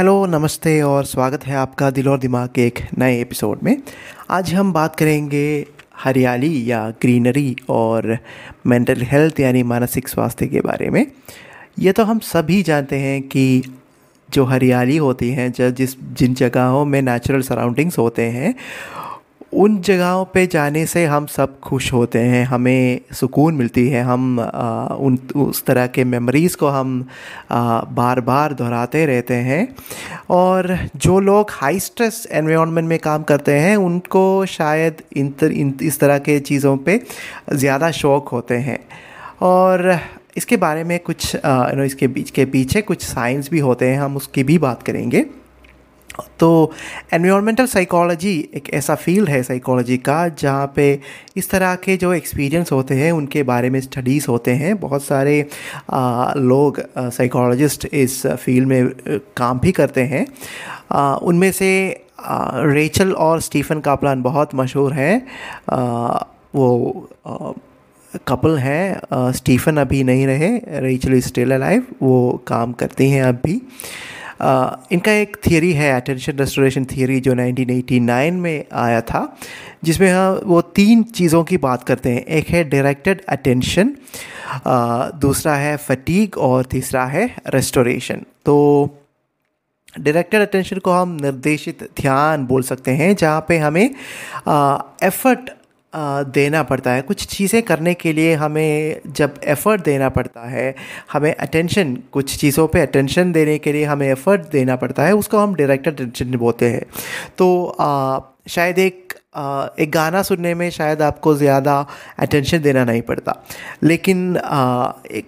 Hello, नमस्ते और स्वागत है आपका दिल और दिमाग के एक नए एपिसोड में। आज हम बात करेंगे हरियाली या ग्रीनरी और मेंटल हेल्थ यानी मानसिक स्वास्थ्य के बारे में। ये तो हम सभी जानते हैं कि जो हरियाली होती है जिस, जिन जगहों में नेचुरल सराउंडिंग्स होते हैं उन जगहों पे जाने से हम सब खुश होते हैं हमें सुकून मिलती है। हम आ, उन उस तरह के मेमोरीज़ को हम आ, बार बार दोहराते रहते हैं। और जो लोग हाई स्ट्रेस एनवायरनमेंट में काम करते हैं उनको शायद इन, तर, इन इस तरह के चीज़ों पे ज़्यादा शौक़ होते हैं। और इसके बारे में कुछ आ, इसके बीच के पीछे कुछ साइंस भी होते हैं हम उसकी भी बात करेंगे। तो एनवायरमेंटल साइकोलॉजी एक ऐसा फ़ील्ड है साइकोलॉजी का जहाँ पे इस तरह के जो एक्सपीरियंस होते हैं उनके बारे में स्टडीज़ होते हैं। बहुत सारे आ, लोग साइकोलॉजिस्ट इस फ़ील्ड में काम भी करते हैं। उनमें से आ, रेचल और स्टीफन कापलान बहुत मशहूर हैं। वो आ, कपल हैं। स्टीफन अभी नहीं रहे रेचल स्टिल लाइफ वो काम करती हैं अब भी। इनका एक थियरी है अटेंशन रेस्टोरेशन थियरी जो 1989 में आया था, जिसमें हाँ वो तीन चीज़ों की बात करते हैं। एक है डायरेक्टेड अटेंशन दूसरा है फटीक और तीसरा है रेस्टोरेशन तो डायरेक्टेड अटेंशन को हम निर्देशित ध्यान बोल सकते हैं, जहाँ पे हमें एफर्ट देना पड़ता है। कुछ चीज़ें करने के लिए हमें जब एफ़र्ट देना पड़ता है हमें अटेंशन कुछ चीज़ों पे अटेंशन देने के लिए हमें एफ़र्ट देना पड़ता है उसको हम डायरेक्ट अटेंशन बोलते हैं। तो आ, शायद एक एक गाना सुनने में शायद आपको ज़्यादा अटेंशन देना नहीं पड़ता। लेकिन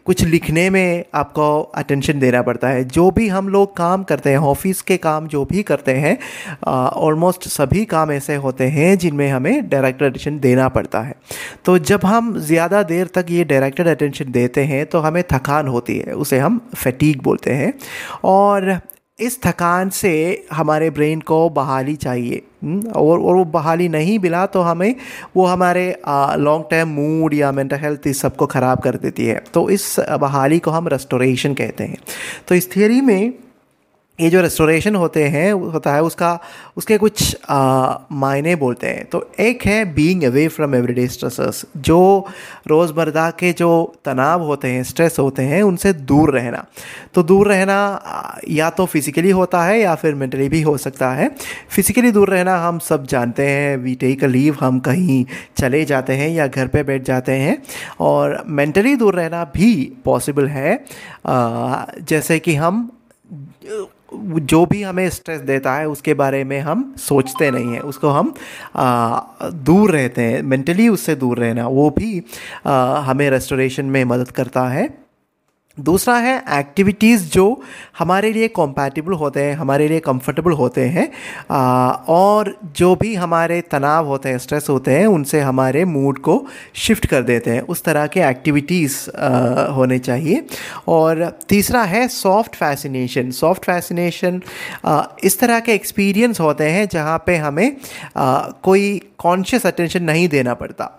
कुछ लिखने में आपको अटेंशन देना पड़ता है। जो भी हम लोग काम करते हैं ऑफ़िस के काम जो भी करते हैं ऑलमोस्ट सभी काम ऐसे होते हैं जिनमें हमें डायरेक्टेड अटेंशन देना पड़ता है। तो जब हम ज़्यादा देर तक ये डायरेक्टेड अटेंशन देते हैं तो हमें थकान होती है, उसे हम फटीक बोलते हैं। और इस थकान से हमारे ब्रेन को बहाली चाहिए हम्म, और और वो बहाली नहीं मिला तो हमें वो हमारे लॉन्ग टर्म मूड या मेंटल हेल्थ इस सबको ख़राब कर देती है। तो इस बहाली को हम रेस्टोरेशन कहते हैं। तो इस थियरी में ये जो रेस्टोरेशन होते हैं होता है, उसका, उसके कुछ मायने बोलते हैं। तो एक है being away from everyday stressors जो रोज़मर्रा के जो तनाव होते हैं स्ट्रेस होते हैं, उनसे दूर रहना। तो दूर रहना या तो फिज़िकली होता है, या फिर मेंटली भी हो सकता है। फिज़िकली दूर रहना हम सब जानते हैं वी टेक अ लीव हम कहीं चले जाते हैं, या घर पर बैठ जाते हैं। और मेंटली दूर रहना भी पॉसिबल है। जैसे कि हम जो भी हमें स्ट्रेस देता है उसके बारे में हम सोचते नहीं हैं। उसको हम आ, दूर रहते हैं। मेंटली उससे दूर रहना वो भी आ, हमें रेस्टोरेशन में मदद करता है। दूसरा है एक्टिविटीज़ जो हमारे लिए कॉम्पैटिबल होते हैं हमारे लिए कंफर्टेबल होते हैं आ, और जो भी हमारे तनाव होते हैं स्ट्रेस होते हैं उनसे हमारे मूड को शिफ्ट कर देते हैं। उस तरह के एक्टिविटीज़ होने चाहिए। और तीसरा है सॉफ्ट फैसिनेशन सॉफ्ट फैसिनेशन इस तरह के एक्सपीरियंस होते हैं जहाँ पे हमें आ, कोई कॉन्शियस अटेंशन नहीं देना पड़ता।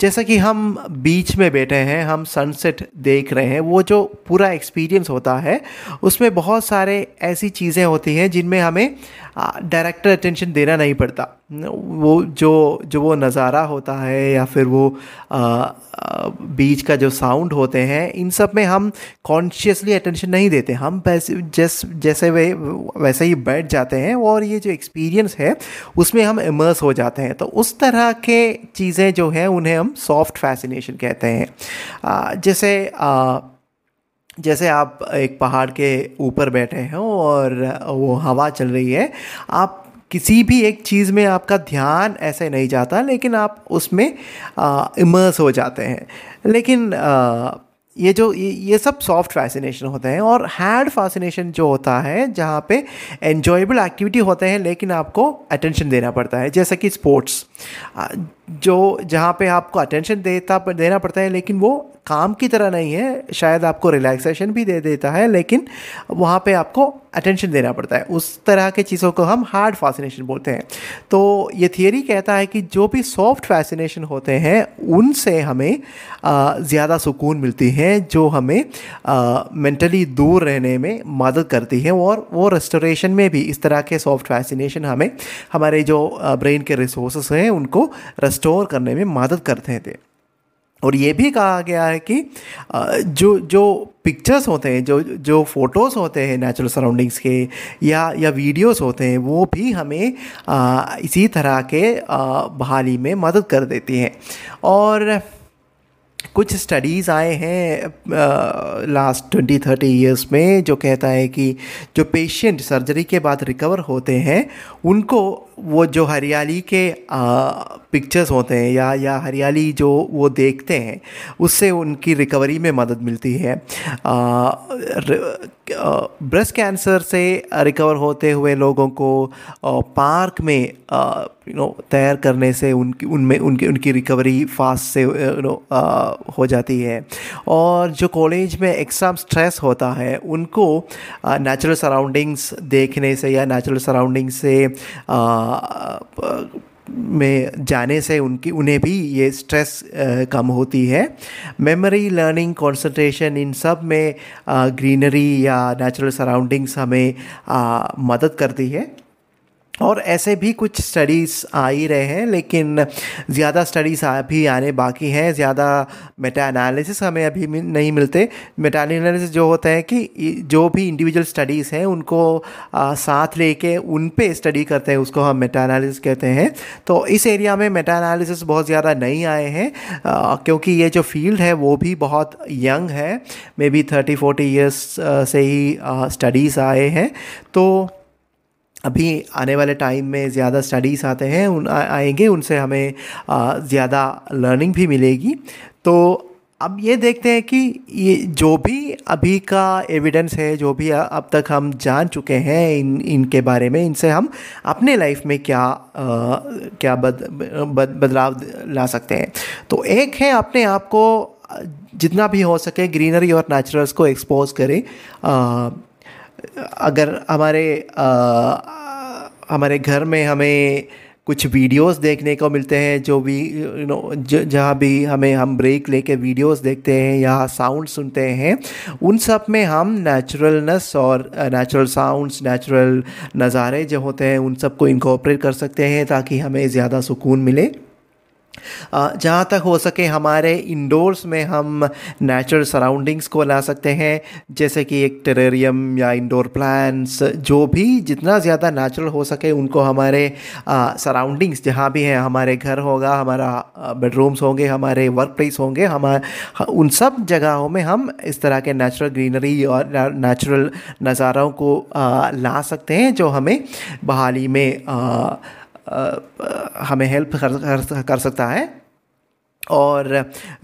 जैसा कि हम बीच में बैठे हैं हम सनसेट देख रहे हैं वो जो पूरा एक्सपीरियंस होता है। उसमें बहुत सारे ऐसी चीज़ें होती हैं जिनमें हमें डायरेक्टर अटेंशन देना नहीं पड़ता। वो जो जो वो नज़ारा होता है या फिर वो आ, आ, बीच का जो साउंड होते हैं इन सब में हम कॉन्शियसली अटेंशन नहीं देते। हम वैसे जैस जैसे वे वैसे ही बैठ जाते हैं और ये जो एक्सपीरियंस है उसमें हम इमर्स हो जाते हैं। तो उस तरह के चीज़ें जो हैं उन्हें हम सॉफ्ट फैसिनेशन कहते हैं। आ, जैसे आप एक पहाड़ के ऊपर बैठे हैं और वो हवा चल रही है आप किसी भी एक चीज़ में आपका ध्यान ऐसे नहीं जाता लेकिन आप उसमें इमर्स हो जाते हैं। लेकिन आ, ये जो ये, ये सब सॉफ्ट फैसिनेशन होते हैं और हैड फैसिनेशन जो होता है जहाँ पे एन्जॉयबल एक्टिविटी होते हैं लेकिन आपको अटेंशन देना पड़ता है जैसे कि स्पोर्ट्स जो, जहाँ पे आपको अटेंशन देता, देना पड़ता है, लेकिन वो काम की तरह नहीं है, शायद आपको रिलैक्सेशन भी दे देता है, लेकिन वहाँ पे आपको अटेंशन देना पड़ता है। उस तरह के चीज़ों को हम हार्ड फैसिनेशन बोलते हैं। तो ये थियोरी कहता है कि जो भी सॉफ्ट फैसिनेशन होते हैं, उनसे हमें ज़्यादा सुकून मिलती है, जो हमें मेंटली दूर रहने में मदद करती है, और वो रेस्टोरेशन में भी इस तरह के सॉफ्ट फैसिनेशन हमें, हमारे जो ब्रेन के रिसोर्स हैं उनको रेस्टोर करने में मदद करते थे। और ये भी कहा गया है कि जो जो पिक्चर्स होते हैं जो जो फ़ोटोज़ होते हैं नेचुरल सराउंडिंग्स के या या वीडियोस होते हैं वो भी हमें आ, इसी तरह के आ, बहाली में मदद कर देती हैं। और कुछ स्टडीज़ आए हैं लास्ट ट्वेंटी थर्टी ईयर्स में जो कहता है कि जो पेशेंट सर्जरी के बाद रिकवर होते हैं उनको वो जो हरियाली के पिक्चर्स होते हैं या या हरियाली जो वो देखते हैं, उससे उनकी रिकवरी में मदद मिलती है। ब्रेस्ट कैंसर से रिकवर होते हुए लोगों को पार्क में यू नो तैयार करने से उनकी, उनमें, उनकी उनकी रिकवरी फास्ट से यू नो हो जाती है। और जो कॉलेज में एग्ज़ाम स्ट्रेस होता है, उनको नेचुरल सराउंडिंग्स देखने से या नेचुरल सराउंडिंग्स से में जाने से उनकी, उन्हें भी ये स्ट्रेस कम होती है। मेमोरी लर्निंग कंसंट्रेशन इन सब में ग्रीनरी या नेचुरल सराउंडिंग्स हमें मदद करती है। और ऐसे भी कुछ स्टडीज़ आ ही रहे हैं लेकिन ज़्यादा स्टडीज़ अभी आने बाकी हैं ज़्यादा मेटा एनालिसिस हमें अभी नहीं मिलते। मेटा एनालिसिस जो होता है कि जो भी इंडिविजुअल स्टडीज़ हैं उनको आ, साथ लेके उन पे स्टडी करते हैं उसको हम मेटा एनालिसिस कहते हैं। तो इस एरिया में मेटा एनालिसिस बहुत ज़्यादा नहीं आए हैं क्योंकि ये जो फ़ील्ड है वो भी बहुत यंग है। Maybe thirty forty years से ही स्टडीज़ आए हैं। तो अभी आने वाले टाइम में ज़्यादा स्टडीज़ आते हैं उन आएँगे उनसे हमें ज़्यादा लर्निंग भी मिलेगी। तो अब ये देखते हैं कि ये जो भी अभी का एविडेंस है जो भी अब तक हम जान चुके हैं इन इनके बारे में इनसे हम अपने लाइफ में क्या आ, क्या बद, बद बदलाव ला सकते हैं। तो एक है अपने आप को जितना भी हो सके ग्रीनरी और नेचुरल्स को एक्सपोज करें। आ, अगर हमारे आ, हमारे घर में हमें कुछ वीडियोस देखने को मिलते हैं, जो भी यू नो जहाँ भी हमें हम ब्रेक लेके वीडियोस देखते हैं या साउंड सुनते हैं, उन सब में हम नेचुरलनेस और नेचुरल साउंड्स नेचुरल नज़ारे जो होते हैं, उन सबको इनकॉपरेट कर सकते हैं, ताकि हमें ज़्यादा सुकून मिले। जहाँ तक हो सके हमारे इंडोर्स में हम नेचुरल सराउंडिंग्स को ला सकते हैं जैसे कि एक टेरेरियम या इंडोर प्लांट्स जो भी जितना ज़्यादा नेचुरल हो सके उनको हमारे सराउंडिंग्स जहाँ भी हैं हमारे घर होगा हमारा बेडरूम्स होंगे हमारे वर्क प्लेस होंगे हमारे उन सब जगहों में हम इस तरह के नेचुरल ग्रीनरी और नेचुरल नज़ारों को आ, ला सकते हैं जो हमें बहाली में आ, हमें हेल्प कर, कर, सकता है। और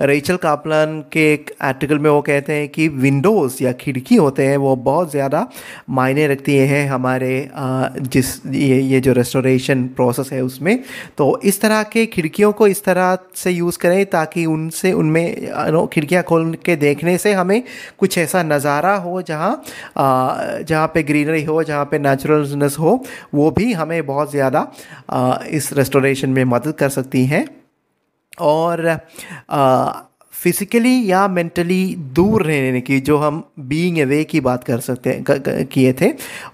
रेचल कापलन के एक आर्टिकल में वो कहते हैं कि विंडोज़ या खिड़की होते हैं, वो बहुत ज़्यादा मायने रखती हैं हमारे जिस, ये ये जो रेस्टोरेशन प्रोसेस है उसमें। तो इस तरह के खिड़कियों को इस तरह से यूज़ करें ताकि उनसे, उनमें खिड़कियाँ खोल के देखने से हमें कुछ ऐसा नज़ारा हो जहाँ जहाँ पे ग्रीनरी हो, जहाँ पे नेचुरलनेस हो, वो भी हमें बहुत ज़्यादा इस रेस्टोरेशन में मदद कर सकती हैं। और फिज़िकली या मेंटली दूर रहने की जो हम बीइंग अवे की बात कर सकते किए थे,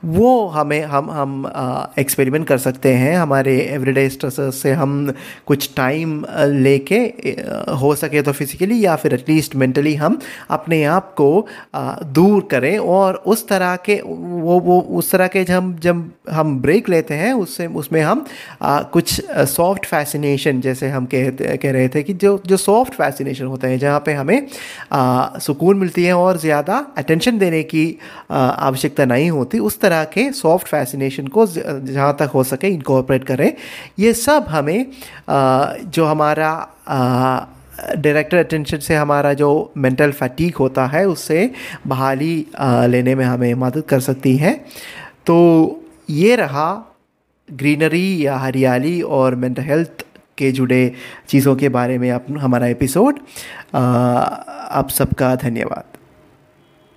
वो हमें, हम हम एक्सपेरिमेंट कर सकते हैं। हमारे एवरीडे स्ट्रेस से हम कुछ टाइम लेके हो सके तो फिज़िकली या फिर एटलीस्ट मेंटली हम अपने आप को दूर करें। और उस तरह के, वो वो, उस तरह के जब जब हम ब्रेक लेते हैं, उससे, उसमें हम कुछ सॉफ्ट फैसिनेशन जैसे हम कह कह रहे थे कि जो जो सॉफ्ट फैसिनेशन होते हैं जहाँ पे हमें आ, सुकून मिलती है और ज़्यादा अटेंशन देने की आवश्यकता नहीं होती। उस तरह के सॉफ्ट फैसिनेशन को जहाँ तक हो सके इनकॉर्पोरेट करें। ये सब हमें आ, जो हमारा डायरेक्टर अटेंशन से हमारा जो मेंटल फैटीक होता है उससे बहाली लेने में हमें मदद कर सकती है। तो ये रहा ग्रीनरी या हरियाली और मेंटल हेल्थ के जुड़े चीज़ों के बारे में आप हमारा एपिसोड। आप सबका धन्यवाद।